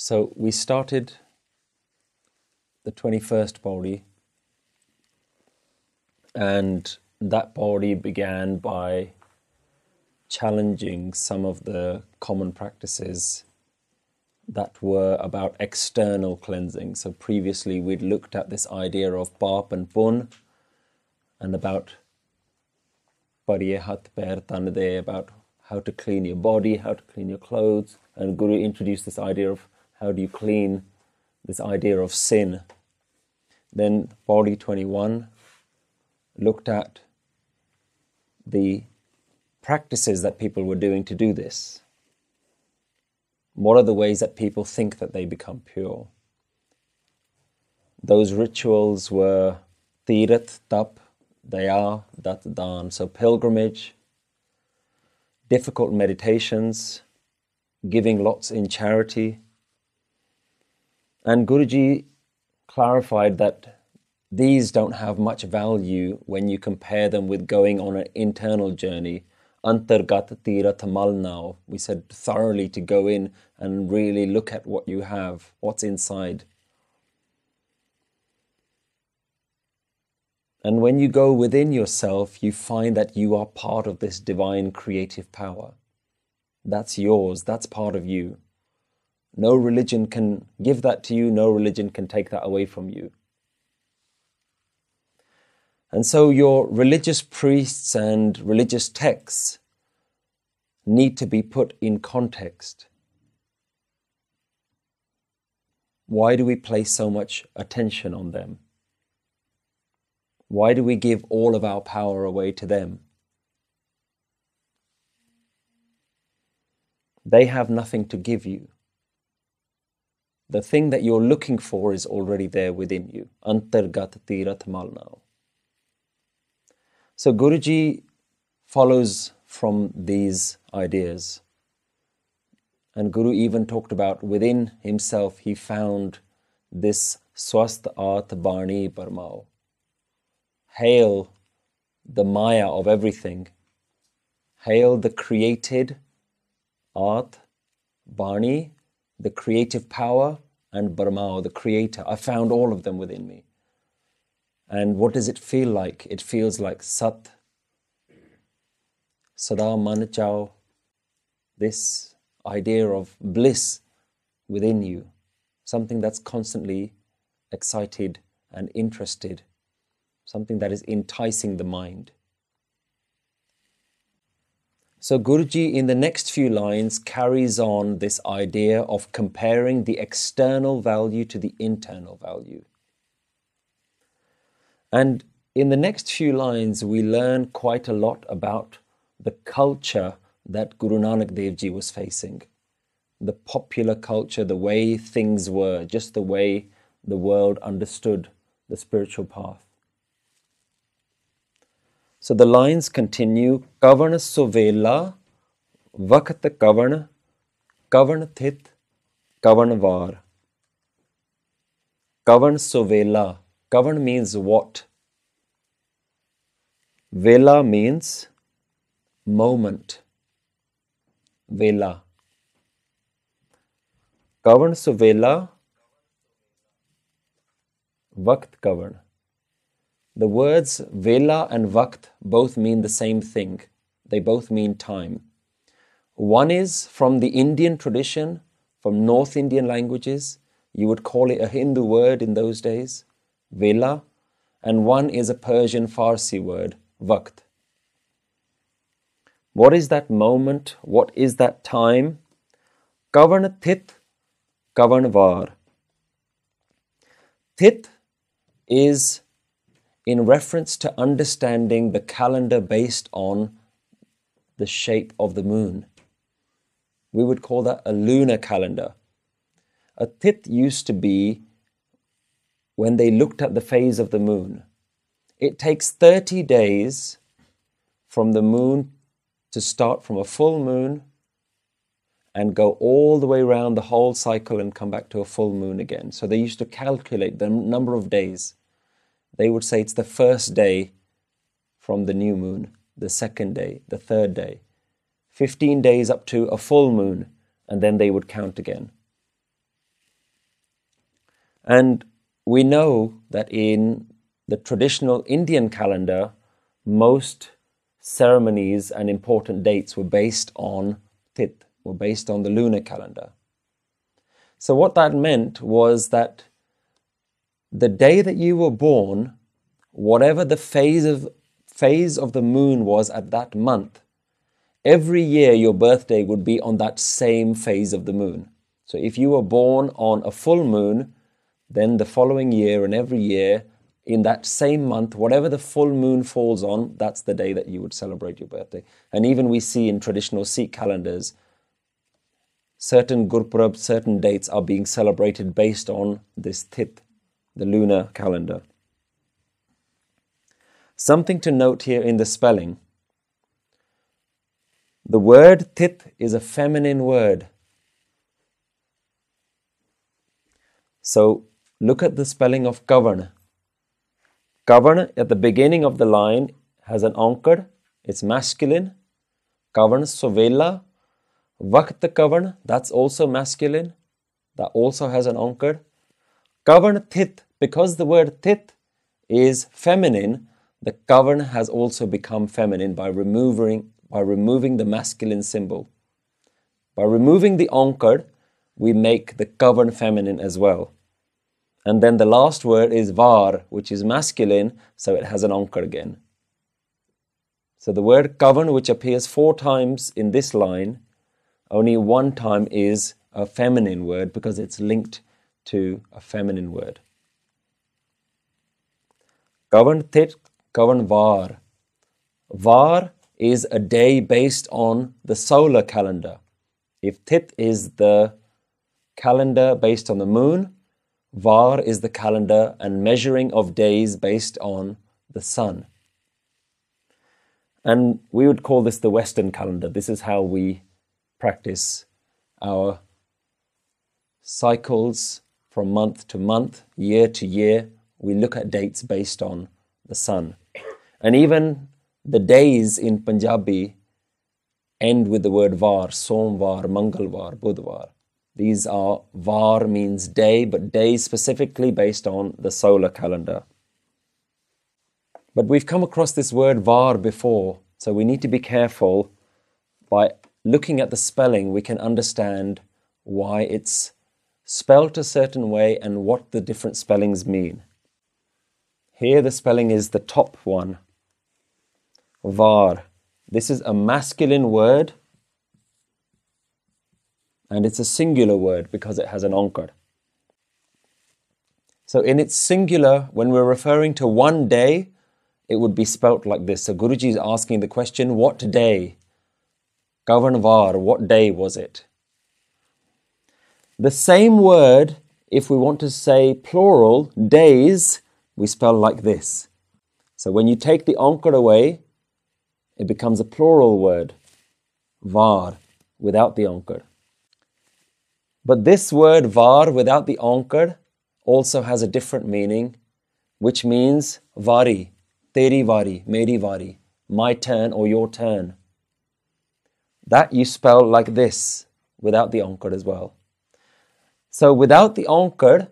So we started the 21st Pauri, and that Pauri began by challenging some of the common practices that were about external cleansing. So previously we'd looked at this idea of pap and pun and about pariyehat per tanade, about how to clean your body, how to clean your clothes. And Guru introduced this idea of how do you clean this idea of sin. Then Pauri 21 looked at the practices that people were doing to do this. What are the ways that people think that they become pure? Those rituals were tirat, tap, daya, dat, dan. So pilgrimage, difficult meditations, giving lots in charity. And Guruji clarified that these don't have much value when you compare them with going on an internal journey antargat tirat now. We said thoroughly to go in and really look at what you have, what's inside. And when you go within yourself, you find that you are part of this divine creative power. That's yours, that's part of you. No religion can give that to you, no religion can take that away from you. And so your religious priests and religious texts need to be put in context. Why do we place so much attention on them? Why do we give all of our power away to them? They have nothing to give you. The thing that you're looking for is already there within you. Antargat tirat malnao. So Guruji follows from these ideas. And Guru even talked about within himself, he found this swast art bani parmao. Hail the Maya of everything. Hail the created art, Bani, the creative power, and Brahma, the creator. I found all of them within me. And what does it feel like? It feels like Sat, Sada Manachao, this idea of bliss within you, something that's constantly excited and interested, something that is enticing the mind. So, Guruji in the next few lines carries on this idea of comparing the external value to the internal value. And in the next few lines, we learn quite a lot about the culture that Guru Nanak Dev Ji was facing. The popular culture, the way things were, just the way the world understood the spiritual path. So the lines continue Kavan Suvela, Vakat Kavan, Kavan Thit, Kavan Var. Kavan Suvela Kavan means what? Vela means moment. Vela. Kavan Suvela, Vakt Kavan. The words Vela and Vakt both mean the same thing. They both mean time. One is from the Indian tradition, from North Indian languages. You would call it a Hindu word in those days. Vela, and one is a Persian Farsi word, Vakt. What is that moment? What is that time? Kavan Thit, Kavan Var. Is in reference to understanding the calendar based on the shape of the moon. We would call that a lunar calendar. A tit used to be when they looked at the phase of the moon. It takes 30 days from the moon to start from a full moon and go all the way around the whole cycle and come back to a full moon again. So they used to calculate the number of days. They would say it's the first day from the new moon, the second day, the third day, 15 days up to a full moon, and then they would count again. And we know that in the traditional Indian calendar, most ceremonies and important dates were based on Tit, were based on the lunar calendar. So, what that meant was that the day that you were born, whatever the phase of, phase of the moon was at that month, every year your birthday would be on that same phase of the moon. So, if you were born on a full moon, then the following year and every year, in that same month, whatever the full moon falls on, that's the day that you would celebrate your birthday. And even we see in traditional Sikh calendars, certain Gurpurab, certain dates are being celebrated based on this Tit, the lunar calendar. Something to note here in the spelling. The word Tit is a feminine word. So look at the spelling of kavan. Kavan at the beginning of the line has an ankar, it's masculine. Kavan sovela. Vakt kavan, that's also masculine. That also has an ankar. Kavan tit, because the word tit is feminine, the kavan has also become feminine by removing, by removing the masculine symbol. By removing the ankar, we make the kavan feminine as well. And then the last word is var, which is masculine, so it has an ankar again. So the word kavan, which appears four times in this line, only one time is a feminine word because it's linked to a feminine word. Tit, kavan var. Var is a day based on the solar calendar. If tit is the calendar based on the moon, Var is the calendar and measuring of days based on the sun. And we would call this the Western calendar. This is how we practice our cycles from month to month, year to year. We look at dates based on the sun. And even the days in Punjabi end with the word var, Somvar, Mangalvar, Budvar. These are var means day, but day specifically based on the solar calendar. But we've come across this word var before, so we need to be careful. By looking at the spelling, we can understand why it's spelt a certain way and what the different spellings mean. Here, the spelling is the top one. Var. This is a masculine word and it's a singular word because it has an ankar. So in its singular, when we're referring to one day, it would be spelt like this. So Guruji is asking the question, what day? Gavanvar, what day was it? The same word, if we want to say plural, days, we spell like this. So when you take the ankar away, it becomes a plural word, var, without the ankar. But this word var without the ankar also has a different meaning, which means vari, teri vari, meri vari, my turn or your turn. That you spell like this without the ankar as well. So without the ankar,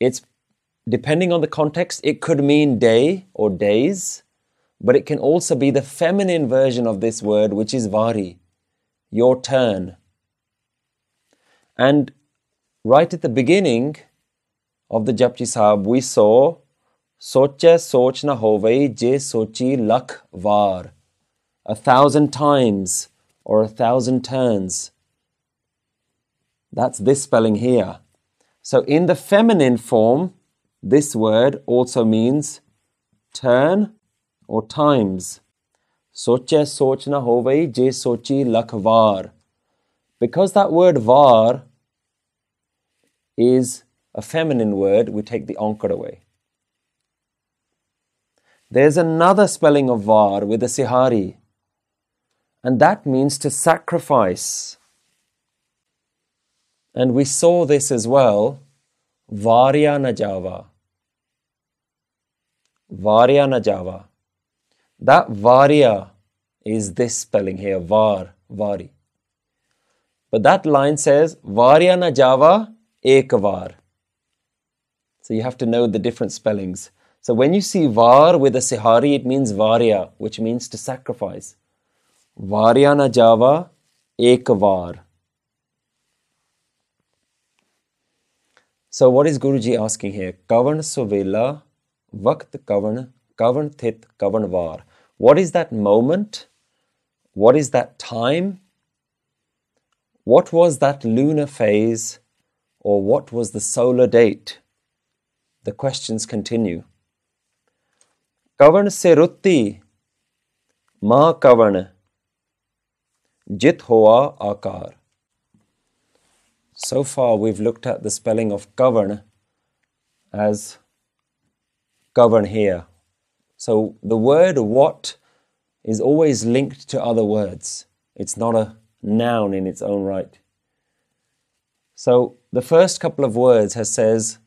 it's depending on the context, it could mean day or days, but it can also be the feminine version of this word, which is vari, your turn and right at the beginning of the Japji Sahib, we saw Socha soch na hovei je sochi lak var. A thousand times or a thousand turns. That's this spelling here. So in the feminine form, this word also means turn or times. Soche soch na je sochi lak var. Because that word var is a feminine word, we take the ankar away. There's another spelling of var with a sihari, and that means to sacrifice. And we saw this as well. Varya Najava. Varya Najava. That Varya is this spelling here, Var, Vari. But that line says Varya Najava ekvar. So you have to know the different spellings. So when you see var with a sihari, it means varya, which means to sacrifice. Varya na java ek var. So what is Guruji asking here? Kavan sovela vakt kavan kavan kavan var. What is that moment? What is that time? What was that lunar phase? Or what was the solar date? The questions continue. Kavan se rutti ma kavan jit hoa akar. So far, we've looked at the spelling of kavan as kavan here. So the word what is always linked to other words. It's not a noun in its own right. So the first couple of words has says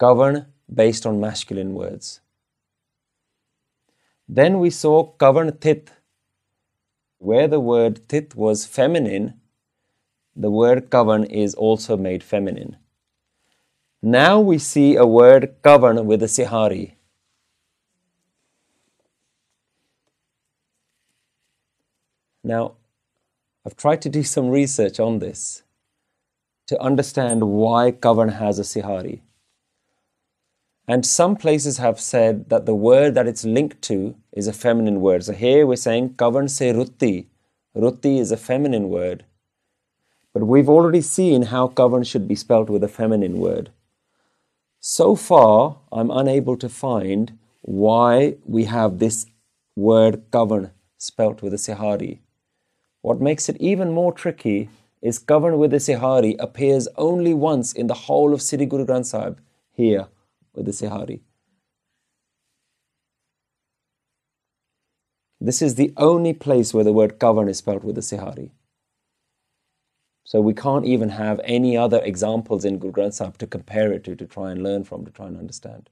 kavan based on masculine words. Then we saw kavan tit, where the word tit was feminine the word kavan is also made feminine. Now we see a word kavan with a sihari. Now, I've tried to do some research on this to understand why kavan has a sihari. And some places have said that the word that it's linked to is a feminine word. So here we're saying kavan se rutti. Rutti is a feminine word. But we've already seen how kavan should be spelt with a feminine word. So far, I'm unable to find why we have this word kavan spelt with a sihari. What makes it even more tricky is kavan with a sihari appears only once in the whole of Sri Guru Granth Sahib here with the sihari. This is the only place where the word kavan is spelt with a sihari. So we can't even have any other examples in Guru Granth Sahib to compare it to, to try and learn from, to try and understand.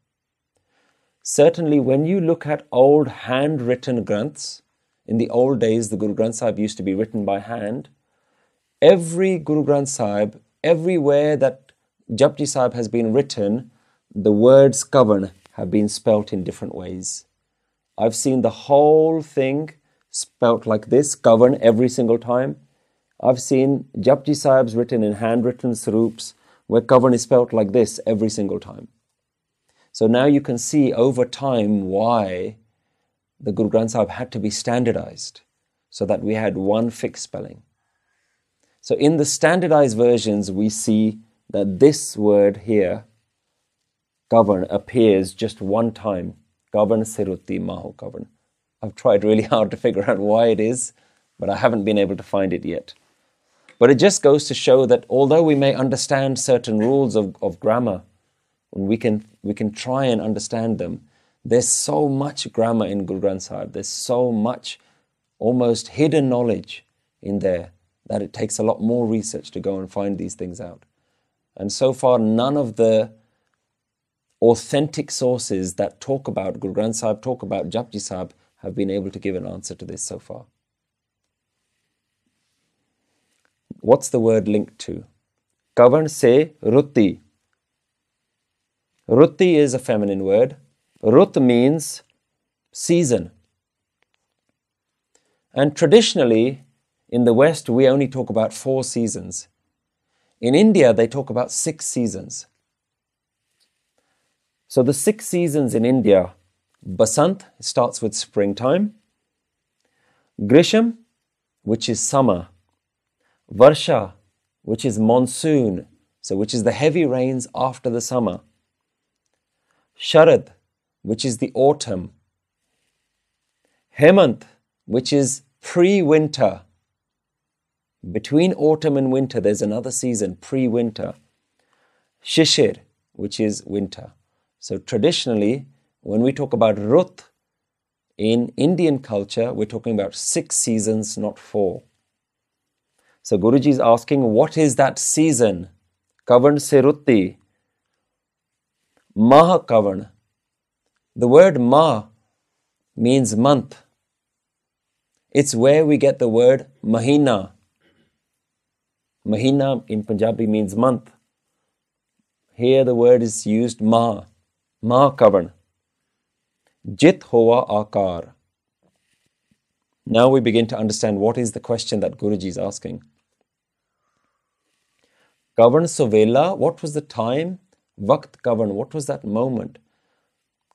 Certainly, when you look at old handwritten Granths, in the old days, the Guru Granth Sahib used to be written by hand. Every Guru Granth Sahib, everywhere that Japji Sahib has been written, the words kavan have been spelt in different ways. I've seen the whole thing spelt like this, kavan every single time. I've seen Japji Sahibs written in handwritten swarups where kavan is spelt like this every single time. So now you can see over time why the Guru Granth Sahib had to be standardized so that we had one fixed spelling. So in the standardized versions, we see that this word here, kavan, appears just one time. Kavan Siruti Maho kavan. I've tried really hard to figure out why it is, but I haven't been able to find it yet. But it just goes to show that although we may understand certain rules of, of grammar, and we can, we can try and understand them, there's so much grammar in Guru Granth Sahib, there's so much almost hidden knowledge in there that it takes a lot more research to go and find these things out. And so far, none of the authentic sources that talk about Guru Granth Sahib, talk about Japji Sahib, have been able to give an answer to this so far. What's the word linked to? Kavan se ruti. Ruti is a feminine word. Rut means season. And traditionally, in the West, we only talk about four seasons. In India, they talk about six seasons. So the six seasons in India Basant starts with springtime, Grisham, which is summer, Varsha, which is monsoon, so which is the heavy rains after the summer. Sharad, which is the autumn. Hemant, which is pre winter. Between autumn and winter, there's another season, pre winter. Shishir, which is winter. So traditionally, when we talk about Rut in Indian culture, we're talking about six seasons, not four. So Guruji is asking, what is that season? Kavan Sirutti. Maha Kavan. The word Ma means month. It's where we get the word Mahina. Mahina in Punjabi means month. Here the word is used ma, ma kavan. Jit hoa akar. Now we begin to understand what is the question that Guruji is asking. Kavan Sovela, what was the time? Vakt Kavan, what was that moment?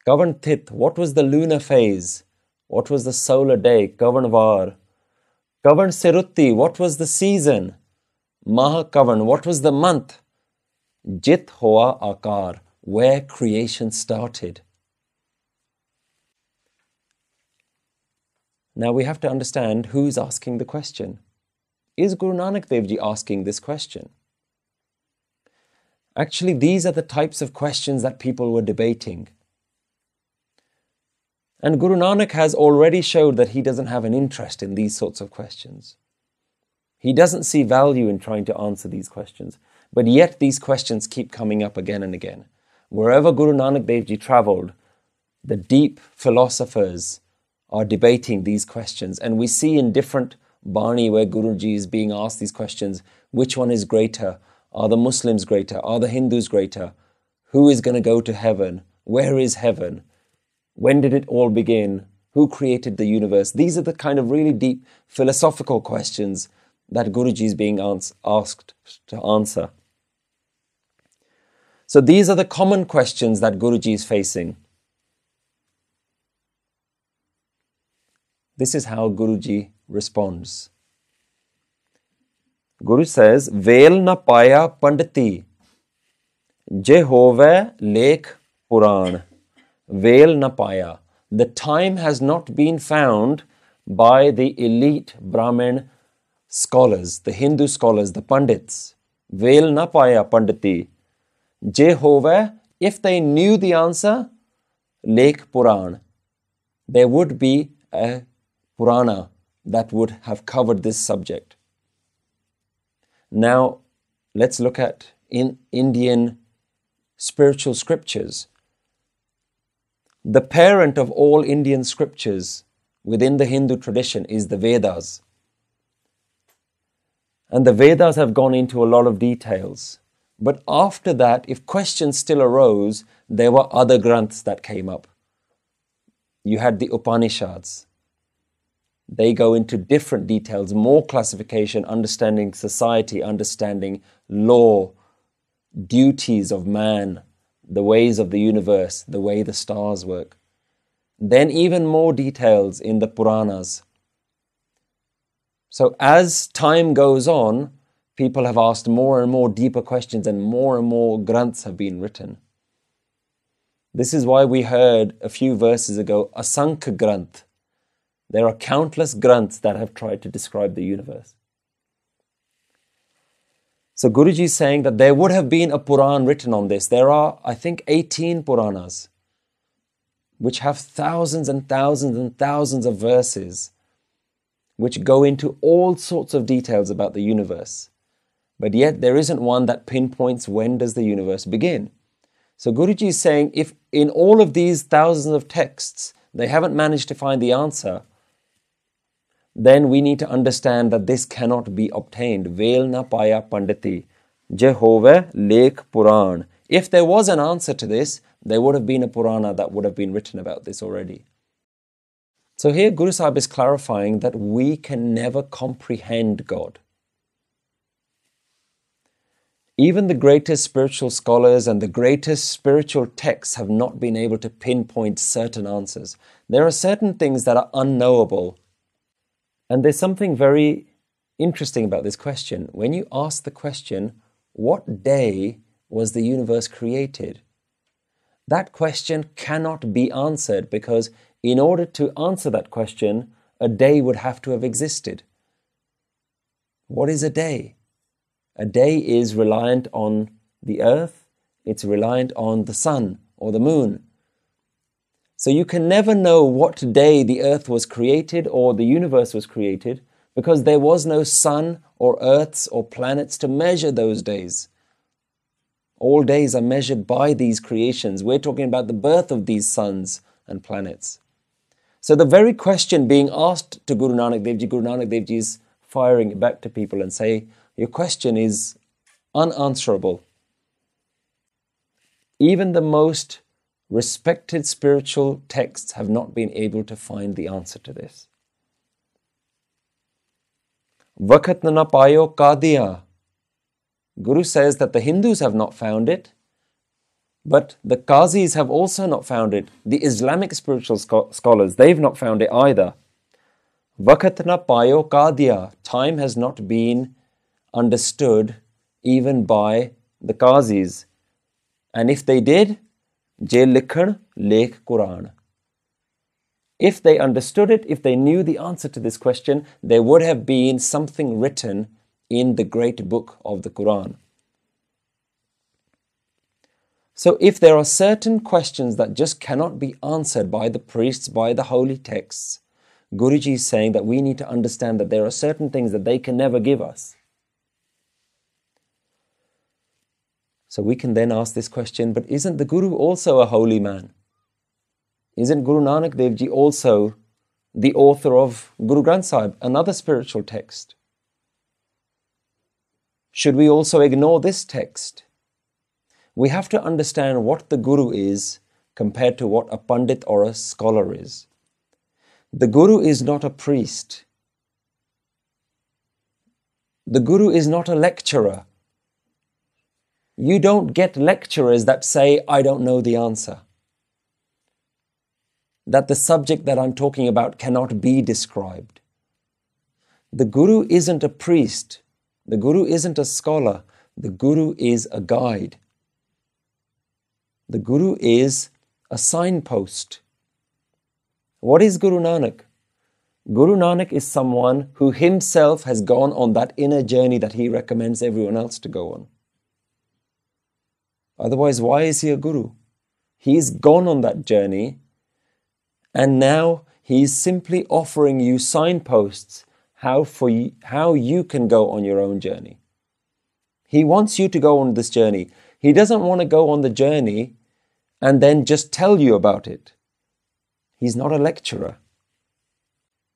Kavan Tit, what was the lunar phase? What was the solar day? Kavan Var. Kavan Sirutti, what was the season? Maha Kavan, what was the month? Jit Hoa Akar, where creation started. Now we have to understand who's asking the question. Is Guru Nanak Dev Ji asking this question? Actually, these are the types of questions that people were debating. And Guru Nanak has already showed that he doesn't have an interest in these sorts of questions. He doesn't see value in trying to answer these questions. But yet these questions keep coming up again and again. Wherever Guru Nanak Dev Ji traveled, the deep philosophers, are debating these questions. And we see in different Bani where Guruji is being asked these questions which one is greater? Are the Muslims greater? Are the Hindus greater? Who is going to go to heaven? Where is heaven? When did it all begin? Who created the universe? These are the kind of really deep philosophical questions that Guruji is being asked to answer. So these are the common questions that Guruji is facing. This is how Guruji responds. Guru says, Vel na paya panditi, Jehove lake Puran. Vel na paya. The time has not been found by the elite Brahmin scholars, the Hindu scholars, the Pandits. Vel na paya panditi. Jehove, if they knew the answer, Lake Puran, there would be a Purana that would have covered this subject. Now, let's look at in Indian spiritual scriptures. The parent of all Indian scriptures within the Hindu tradition is the Vedas. And the Vedas have gone into a lot of details. But after that, if questions still arose, there were other granths that came up. You had the Upanishads, they go into different details, more classification, understanding society, understanding law, duties of man, the ways of the universe, the way the stars work. Then, even more details in the Puranas. So, as time goes on, people have asked more and more deeper questions, and more and more granths have been written. This is why we heard a few verses ago Asankh Granth there are countless granths that have tried to describe the universe. So Guruji is saying that there would have been a Puran written on this. There are, I think, 18 Puranas, which have thousands and thousands and thousands of verses, which go into all sorts of details about the universe. But yet there isn't one that pinpoints when does the universe begin. So Guruji is saying if in all of these thousands of texts they haven't managed to find the answer, then we need to understand that this cannot be obtained. Vel na paya panditi. Jehove Lake Puran. If there was an answer to this, there would have been a Purana that would have been written about this already. So here Guru Sahib is clarifying that we can never comprehend God. Even the greatest spiritual scholars and the greatest spiritual texts have not been able to pinpoint certain answers. There are certain things that are unknowable and there's something very interesting about this question. When you ask the question, what day was the universe created? That question cannot be answered because, in order to answer that question, a day would have to have existed. What is a day? A day is reliant on the earth, it's reliant on the sun or the moon. So you can never know what day the earth was created or the universe was created because there was no sun or earths or planets to measure those days. All days are measured by these creations. We're talking about the birth of these suns and planets. So the very question being asked to Guru Nanak Dev Ji, Guru Nanak Dev Ji is firing it back to people and say, your question is unanswerable. Even the most respected spiritual texts have not been able to find the answer to this. Vakat na payo kadiya. Guru says that the Hindus have not found it, but the Qazis have also not found it. The Islamic spiritual scholars, they've not found it either. Vakat na payo kadiya. Time has not been understood even by the Qazis. And if they did, ਜੇ ਲਿਖਣ ਲੇਖ Quran. If they understood it, if they knew the answer to this question, there would have been something written in the great book of the Quran. So, if there are certain questions that just cannot be answered by the priests, by the holy texts, Guruji is saying that we need to understand that there are certain things that they can never give us. So we can then ask this question but isn't the Guru also a holy man? Isn't Guru Nanak Dev Ji also the author of Guru Granth Sahib, another spiritual text? Should we also ignore this text? We have to understand what the Guru is compared to what a Pandit or a scholar is. The Guru is not a priest. The Guru is not a lecturer. You don't get lecturers that say, I don't know the answer. That the subject that I'm talking about cannot be described. The Guru isn't a priest. The Guru isn't a scholar. The Guru is a guide. The Guru is a signpost. What is Guru Nanak? Guru Nanak is someone who himself has gone on that inner journey that he recommends everyone else to go on. Otherwise, why is he a guru? He's gone on that journey and now he's simply offering you signposts how, for you, how you can go on your own journey. He wants you to go on this journey. He doesn't want to go on the journey and then just tell you about it. He's not a lecturer.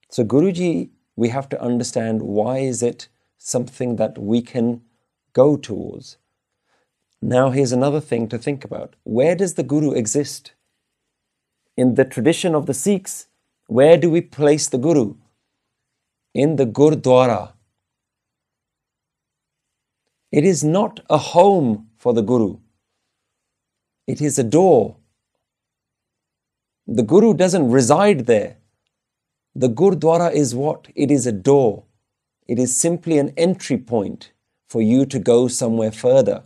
So Guruji, we have to understand why is it something that we can go towards. Now, here's another thing to think about. Where does the Guru exist? In the tradition of the Sikhs, where do we place the Guru? In the Gurdwara. It is not a home for the Guru, it is a door. The Guru doesn't reside there. The Gurdwara is what? It is a door. It is simply an entry point for you to go somewhere further.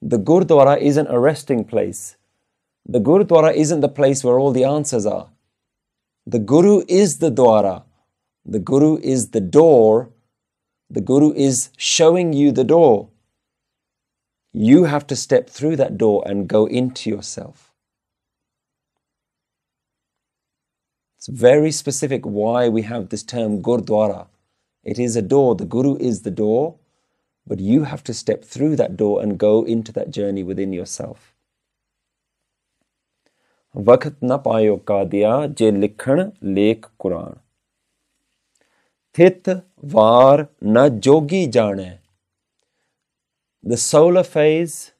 The Gurdwara isn't a resting place. The Gurdwara isn't the place where all the answers are. The Guru is the Dwara. The Guru is the door. The Guru is showing you the door. You have to step through that door and go into yourself. It's very specific why we have this term Gurdwara. It is a door. The Guru is the door. But you have to step through that door and go into that journey within yourself. the solar phase,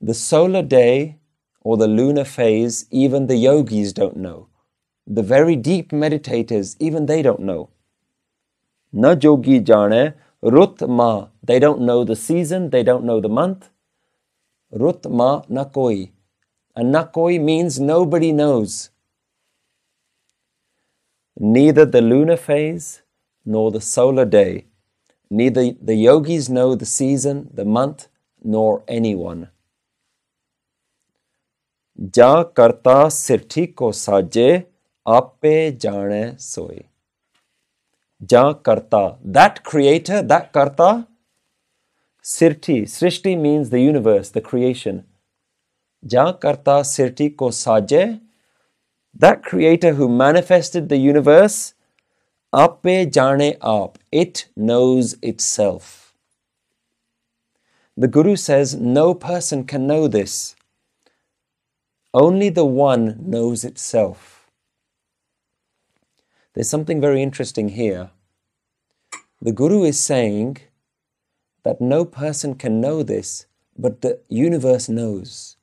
the solar day, or the lunar phase, even the yogis don't know. The very deep meditators, even they don't know. Rut ma, they don't know the season, they don't know the month. Rut ma nakoi. And nakoi means nobody knows. Neither the lunar phase nor the solar day. Neither the yogis know the season, the month, nor anyone. Ja karta sirthi saje ape jane soy. Ja Karta. That creator, that Karta, Sirti. Srishti means the universe, the creation. Ja Karta Sirti ko saje. That creator who manifested the universe, ape jane ap. It knows itself. The Guru says no person can know this. Only the one knows itself. There's something very interesting here. The Guru is saying that no person can know this but the universe knows.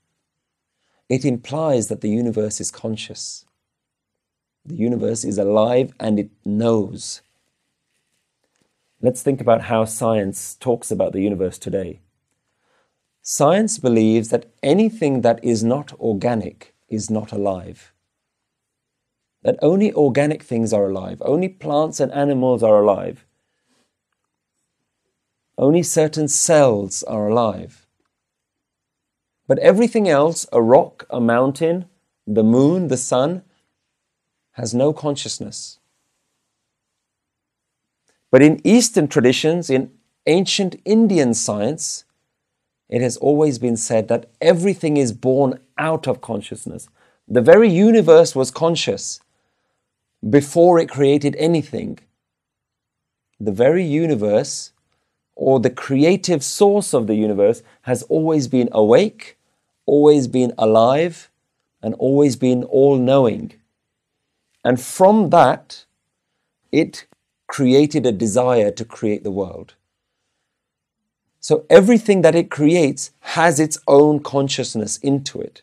It implies that the universe is conscious. The universe is alive and it knows. Let's think about how science talks about the universe today. Science believes that anything that is not organic is not alive. That only organic things are alive, only plants and animals are alive. Only certain cells are alive. But everything else, a rock, a mountain, the moon, the sun, has no consciousness. But in Eastern traditions, in ancient Indian science, it has always been said that everything is born out of consciousness. The very universe was conscious before it created anything. The very universe, or the creative source of the universe, has always been awake, always been alive, and always been all knowing. And from that, it created a desire to create the world. So everything that it creates has its own consciousness into it.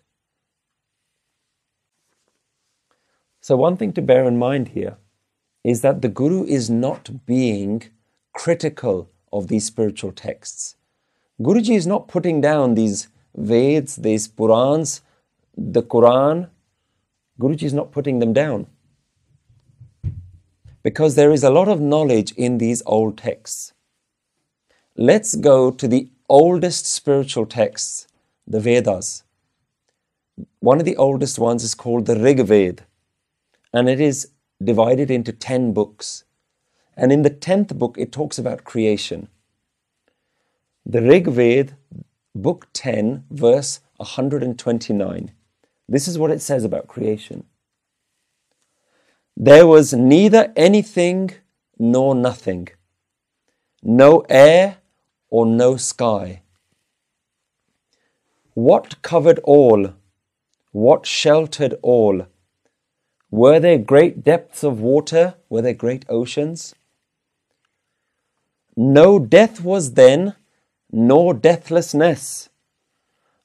So, one thing to bear in mind here is that the Guru is not being critical of these spiritual texts. Guruji is not putting down these Veds, these Purans, the Quran. Guruji is not putting them down. Because there is a lot of knowledge in these old texts. Let's go to the oldest spiritual texts, the Vedas. One of the oldest ones is called the Rig Veda, and it is divided into 10 books. And in the 10th book, it talks about creation. The Rig Veda, book 10, verse 129. This is what it says about creation. There was neither anything nor nothing, no air or no sky? What covered all? What sheltered all? Were there great depths of water? Were there great oceans? No death was then, nor deathlessness,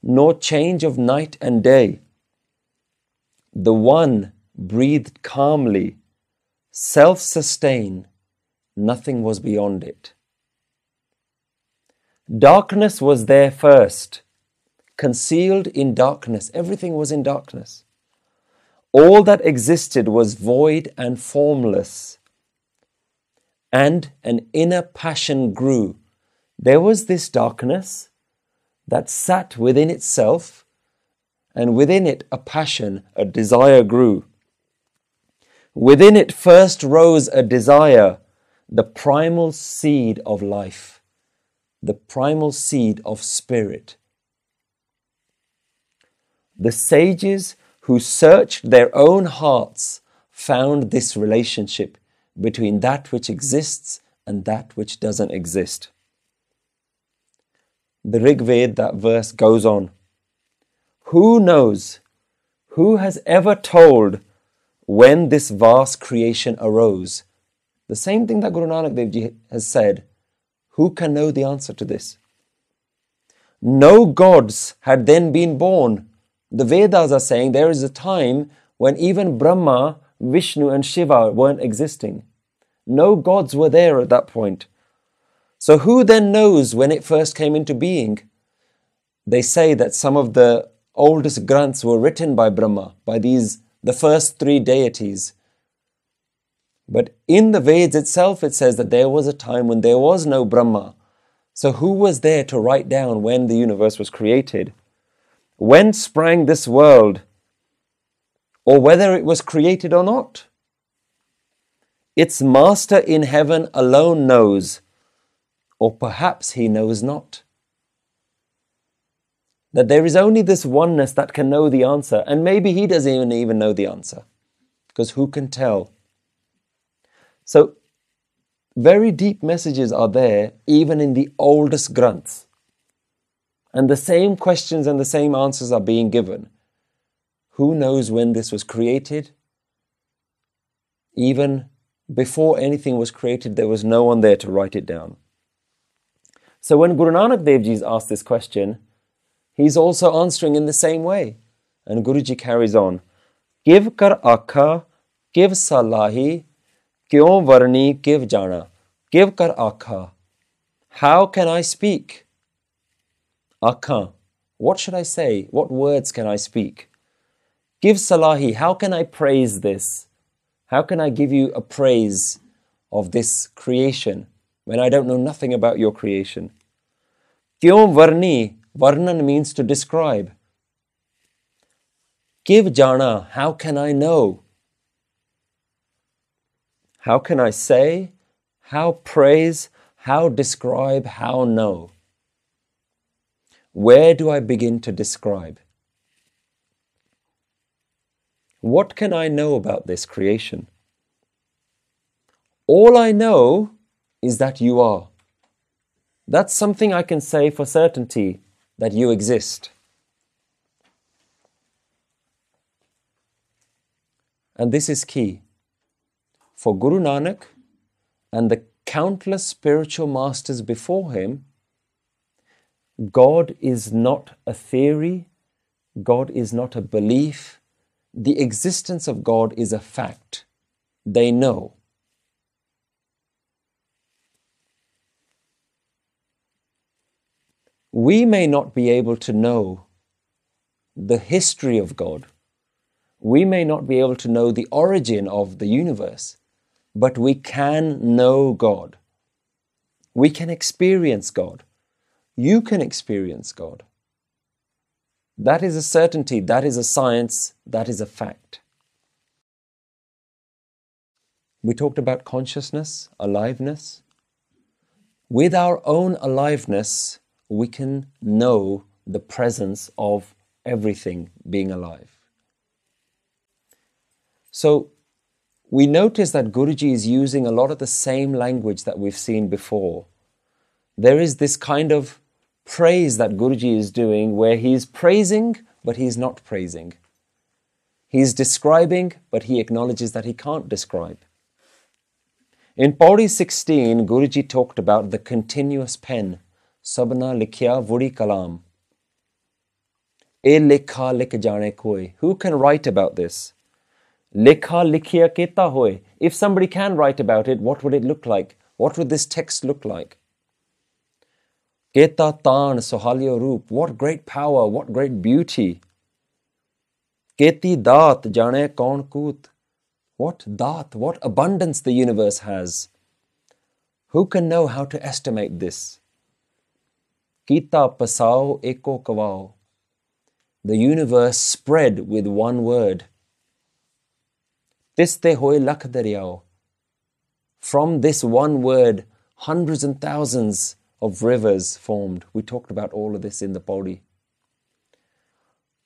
nor change of night and day. The one breathed calmly, self sustained, nothing was beyond it. Darkness was there first, concealed in darkness. Everything was in darkness. All that existed was void and formless. And an inner passion grew. There was this darkness that sat within itself, and within it a passion, a desire grew. Within it first rose a desire, the primal seed of life the primal seed of spirit. The sages who searched their own hearts found this relationship between that which exists and that which doesn't exist. The Rig Veda, that verse goes on. Who knows? Who has ever told when this vast creation arose? The same thing that Guru Nanak Dev Ji has said who can know the answer to this? No gods had then been born. The Vedas are saying there is a time when even Brahma, Vishnu, and Shiva weren't existing. No gods were there at that point. So, who then knows when it first came into being? They say that some of the oldest granths were written by Brahma, by these, the first three deities. But in the Veds itself, it says that there was a time when there was no Brahma. So, who was there to write down when the universe was created? When sprang this world? Or whether it was created or not? Its master in heaven alone knows, or perhaps he knows not. That there is only this oneness that can know the answer, and maybe he doesn't even know the answer, because who can tell? So, very deep messages are there even in the oldest granths. And the same questions and the same answers are being given. Who knows when this was created? Even before anything was created, there was no one there to write it down. So when Guru Nanak Dev Ji is asked this question, He's also answering in the same way. And Guruji carries on. Give kar akha, give salahi, kyon varni, give jana. Give kar akha. How can I speak? Akha. What should I say? What words can I speak? Give salahi. How can I praise this? How can I give you a praise of this creation when I don't know nothing about your creation? Kyon varni? Varnan means to describe. Give jana. How can I know? How can I say? How praise? How describe? How know? Where do I begin to describe? What can I know about this creation? All I know is that you are. That's something I can say for certainty that you exist. And this is key. For Guru Nanak and the countless spiritual masters before him, God is not a theory, God is not a belief. The existence of God is a fact. They know. We may not be able to know the history of God. We may not be able to know the origin of the universe, but we can know God. We can experience God. You can experience God. That is a certainty, that is a science, that is a fact. We talked about consciousness, aliveness. With our own aliveness, we can know the presence of everything being alive. So, we notice that Guruji is using a lot of the same language that we've seen before. There is this kind of praise that Guruji is doing, where he's praising but he's not praising. He's describing, but he acknowledges that he can't describe. In Pauri 16, Guruji talked about the continuous pen, Sabna Likhya Vuri Kalam. E likha lik koi. Who can write about this? Likha likhya keta hoy. If somebody can write about it, what would it look like? What would this text look like? Keta tan sohalyo roop what great power what great beauty. Keti daat jane kaun koot. What daat what abundance the universe has. Who can know how to estimate this? Kita pasao eko kawao. The universe spread with one word. Tiste hoy lakh From this one word, hundreds and thousands of rivers formed. We talked about all of this in the Pauri.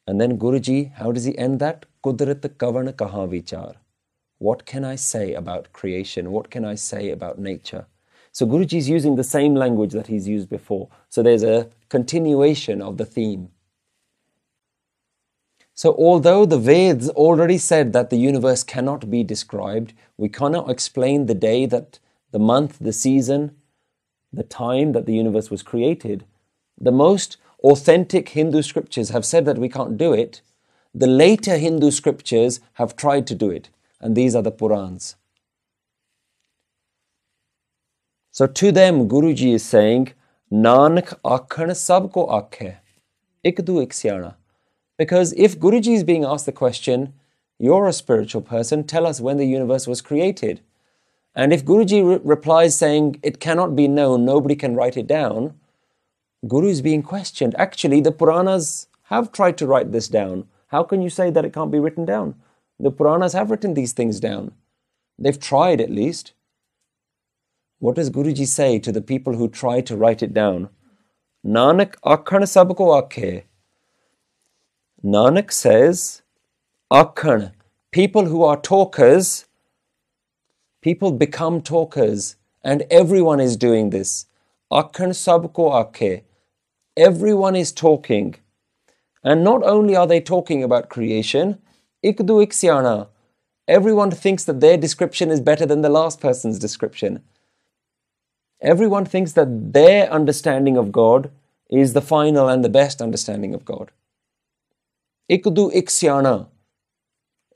And then Guruji, how does he end that? Kudrat kavan kaha vichar. What can I say about creation? What can I say about nature? So Guruji is using the same language that he's used before. So there's a continuation of the theme. So, although the Vedas already said that the universe cannot be described, we cannot explain the day that the month, the season, the time that the universe was created, the most authentic Hindu scriptures have said that we can't do it. The later Hindu scriptures have tried to do it, and these are the Purans. So to them, Guruji is saying, Nanak akhan sabko akhe, ikdu iksiana. Because if Guruji is being asked the question, you're a spiritual person, tell us when the universe was created. And if Guruji re- replies saying, it cannot be known, nobody can write it down, Guru is being questioned. Actually, the Puranas have tried to write this down. How can you say that it can't be written down? The Puranas have written these things down. They've tried at least. What does Guruji say to the people who try to write it down? Nanak akhan sabko akhe. Nanak says, akhan, people who are talkers, people become talkers, and everyone is doing this. Akhan sabko akhe. Everyone is talking. And not only are they talking about creation, ikdu iksyana. Everyone thinks that their description is better than the last person's description. Everyone thinks that their understanding of God is the final and the best understanding of God. Ikdu iksyana.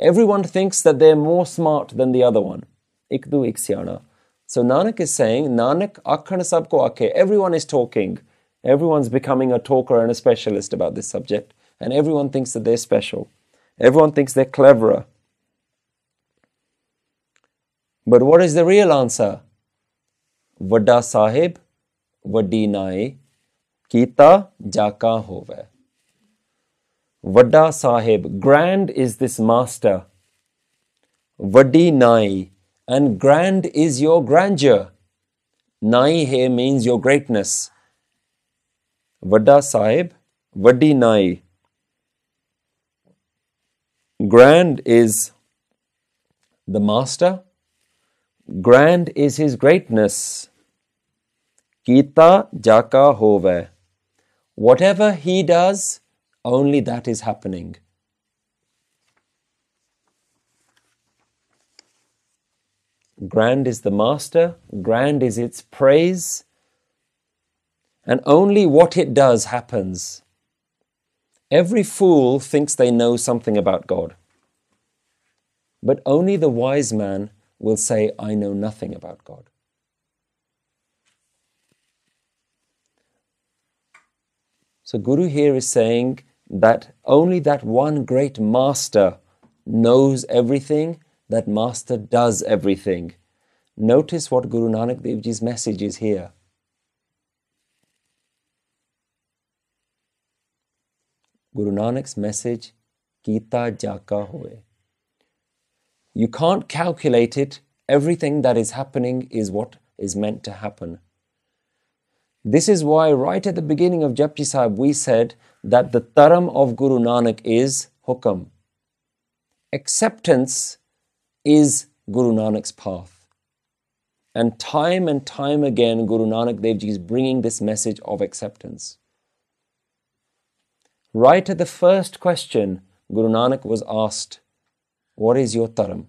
Everyone thinks that they're more smart than the other one. Ikdu iksyana. So Nanak is saying, Nanak akhan sabko akhe. Everyone is talking. Everyone's becoming a talker and a specialist about this subject. And everyone thinks that they're special. Everyone thinks they're cleverer. But what is the real answer? Vada Sahib, Vadi Nai, Kita Jaka Hove. Vada Sahib, grand is this master. Vadi Nai, and grand is your grandeur. Nai here means your greatness. Vada Sahib, Vadi Nai. Grand is the master, grand is his greatness. Kita jaka hove. Whatever he does, only that is happening. Grand is the master, grand is its praise, and only what it does happens. Every fool thinks they know something about God, but only the wise man will say, I know nothing about God. So, Guru here is saying that only that one great master knows everything, that master does everything. Notice what Guru Nanak Dev Ji's message is here. Guru Nanak's message, Kita Jaka Hoye. You can't calculate it. Everything that is happening is what is meant to happen. This is why, right at the beginning of Japji Sahib, we said that the dharam of Guru Nanak is hukam. Acceptance is Guru Nanak's path. And time and time again, Guru Nanak Dev Ji is bringing this message of acceptance. Right at the first question, Guru Nanak was asked, what is your dharam?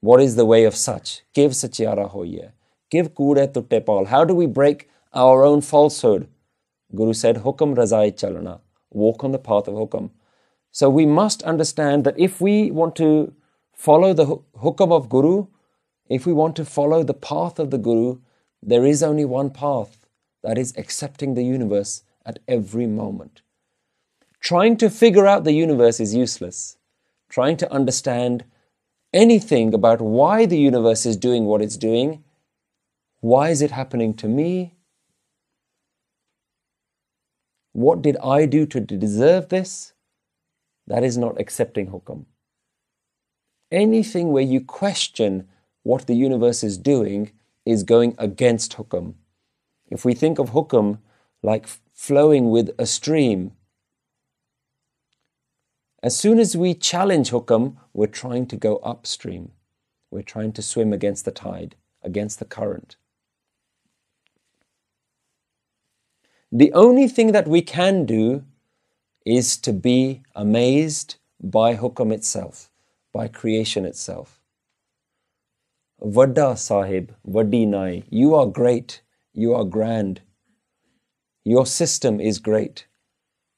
What is the way of such? Give sachiara hoye. Give kure tutte How do we break our own falsehood? Guru said, Hukam razai chalana. Walk on the path of hukam. So we must understand that if we want to follow the hukam of Guru, if we want to follow the path of the Guru, there is only one path that is accepting the universe at every moment. Trying to figure out the universe is useless trying to understand anything about why the universe is doing what it's doing. Why is it happening to me? What did I do to deserve this? That is not accepting hukam. Anything where you question what the universe is doing is going against hukam. If we think of hukam like flowing with a stream, as soon as we challenge hukam, we're trying to go upstream. We're trying to swim against the tide, against the current. The only thing that we can do is to be amazed by hukam itself, by creation itself. Vada Sahib, Vadi Nai, you are great, you are grand. Your system is great.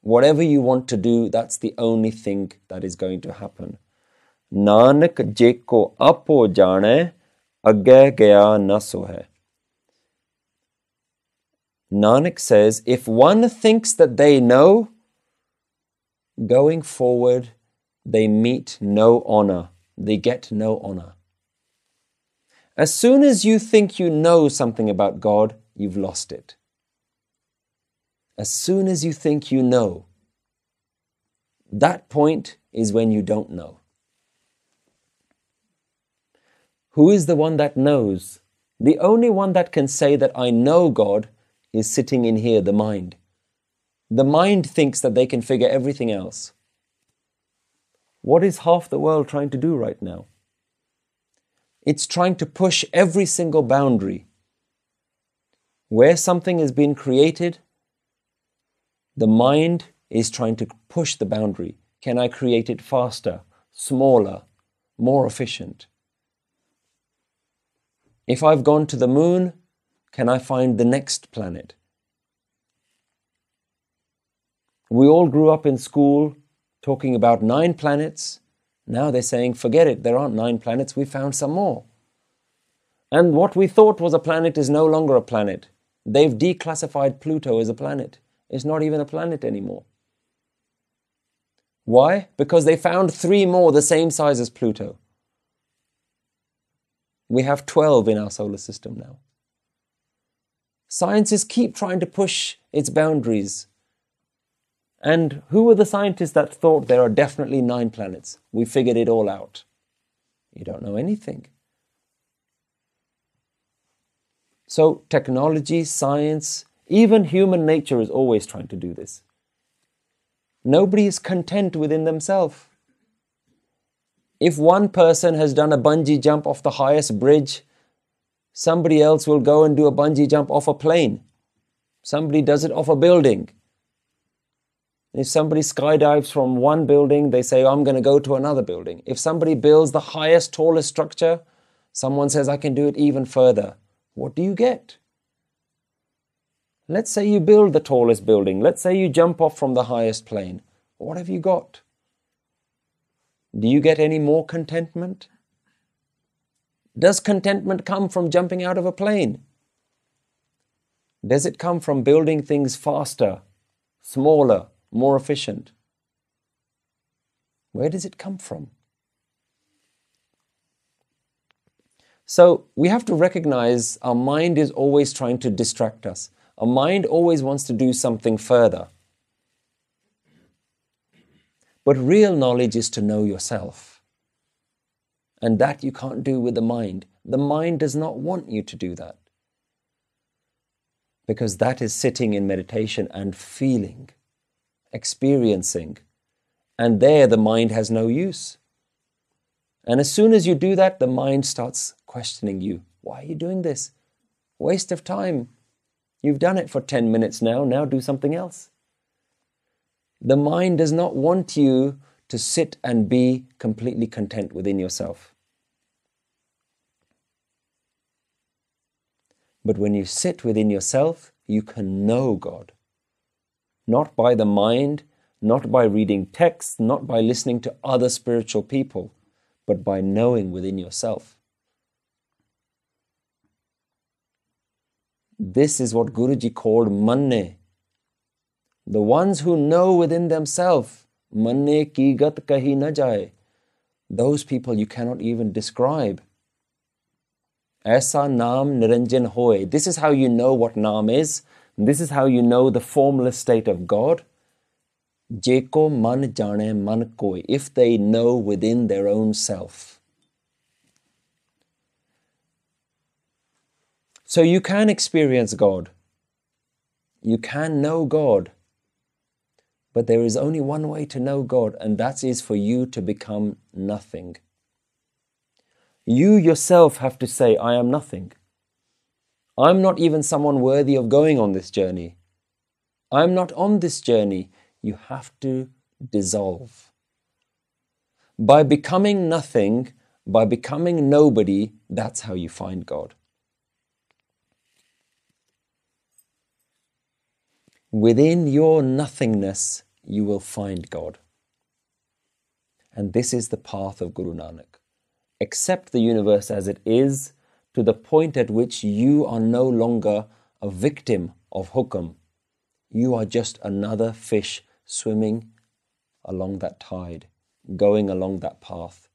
Whatever you want to do, that's the only thing that is going to happen. Nanak jeko apo jane agge gaya hai. Nanak says, if one thinks that they know, going forward, they meet no honor. They get no honor. As soon as you think you know something about God, you've lost it. As soon as you think you know, that point is when you don't know. Who is the one that knows? The only one that can say that I know God is sitting in here, the mind. The mind thinks that they can figure everything else. What is half the world trying to do right now? It's trying to push every single boundary. Where something has been created, the mind is trying to push the boundary. Can I create it faster, smaller, more efficient? If I've gone to the moon, can I find the next planet? We all grew up in school talking about nine planets. Now they're saying, forget it, there aren't nine planets, we found some more. And what we thought was a planet is no longer a planet. They've declassified Pluto as a planet. It's not even a planet anymore. Why? Because they found three more the same size as Pluto. We have 12 in our solar system now. Scientists keep trying to push its boundaries. And who were the scientists that thought there are definitely nine planets? We figured it all out. You don't know anything. So, technology, science, even human nature is always trying to do this. Nobody is content within themselves. If one person has done a bungee jump off the highest bridge, somebody else will go and do a bungee jump off a plane. Somebody does it off a building. If somebody skydives from one building, they say, oh, I'm going to go to another building. If somebody builds the highest, tallest structure, someone says, I can do it even further. What do you get? Let's say you build the tallest building. Let's say you jump off from the highest plane. What have you got? Do you get any more contentment? Does contentment come from jumping out of a plane? Does it come from building things faster, smaller, more efficient? Where does it come from? So we have to recognize our mind is always trying to distract us. Our mind always wants to do something further. But real knowledge is to know yourself. And that you can't do with the mind. The mind does not want you to do that. Because that is sitting in meditation and feeling, experiencing. And there the mind has no use. And as soon as you do that, the mind starts questioning you. Why are you doing this? Waste of time. You've done it for 10 minutes now, now do something else. The mind does not want you to sit and be completely content within yourself. But when you sit within yourself, you can know God. Not by the mind, not by reading texts, not by listening to other spiritual people, but by knowing within yourself. This is what Guruji called manne. The ones who know within themselves, manne ki gat kahi na. Those people you cannot even describe. Aisa naam niranjan hoy. This is how you know what naam is. This is how you know the formless state of God. Jeko man jane man koi. If they know within their own self. So you can experience God. You can know God. But there is only one way to know God, and that is for you to become nothing. You yourself have to say, I am nothing. I'm not even someone worthy of going on this journey. I'm not on this journey. You have to dissolve. By becoming nothing, by becoming nobody, that's how you find God. Within your nothingness, you will find God. And this is the path of Guru Nanak. Accept the universe as it is to the point at which you are no longer a victim of hukam. You are just another fish swimming along that tide, going along that path.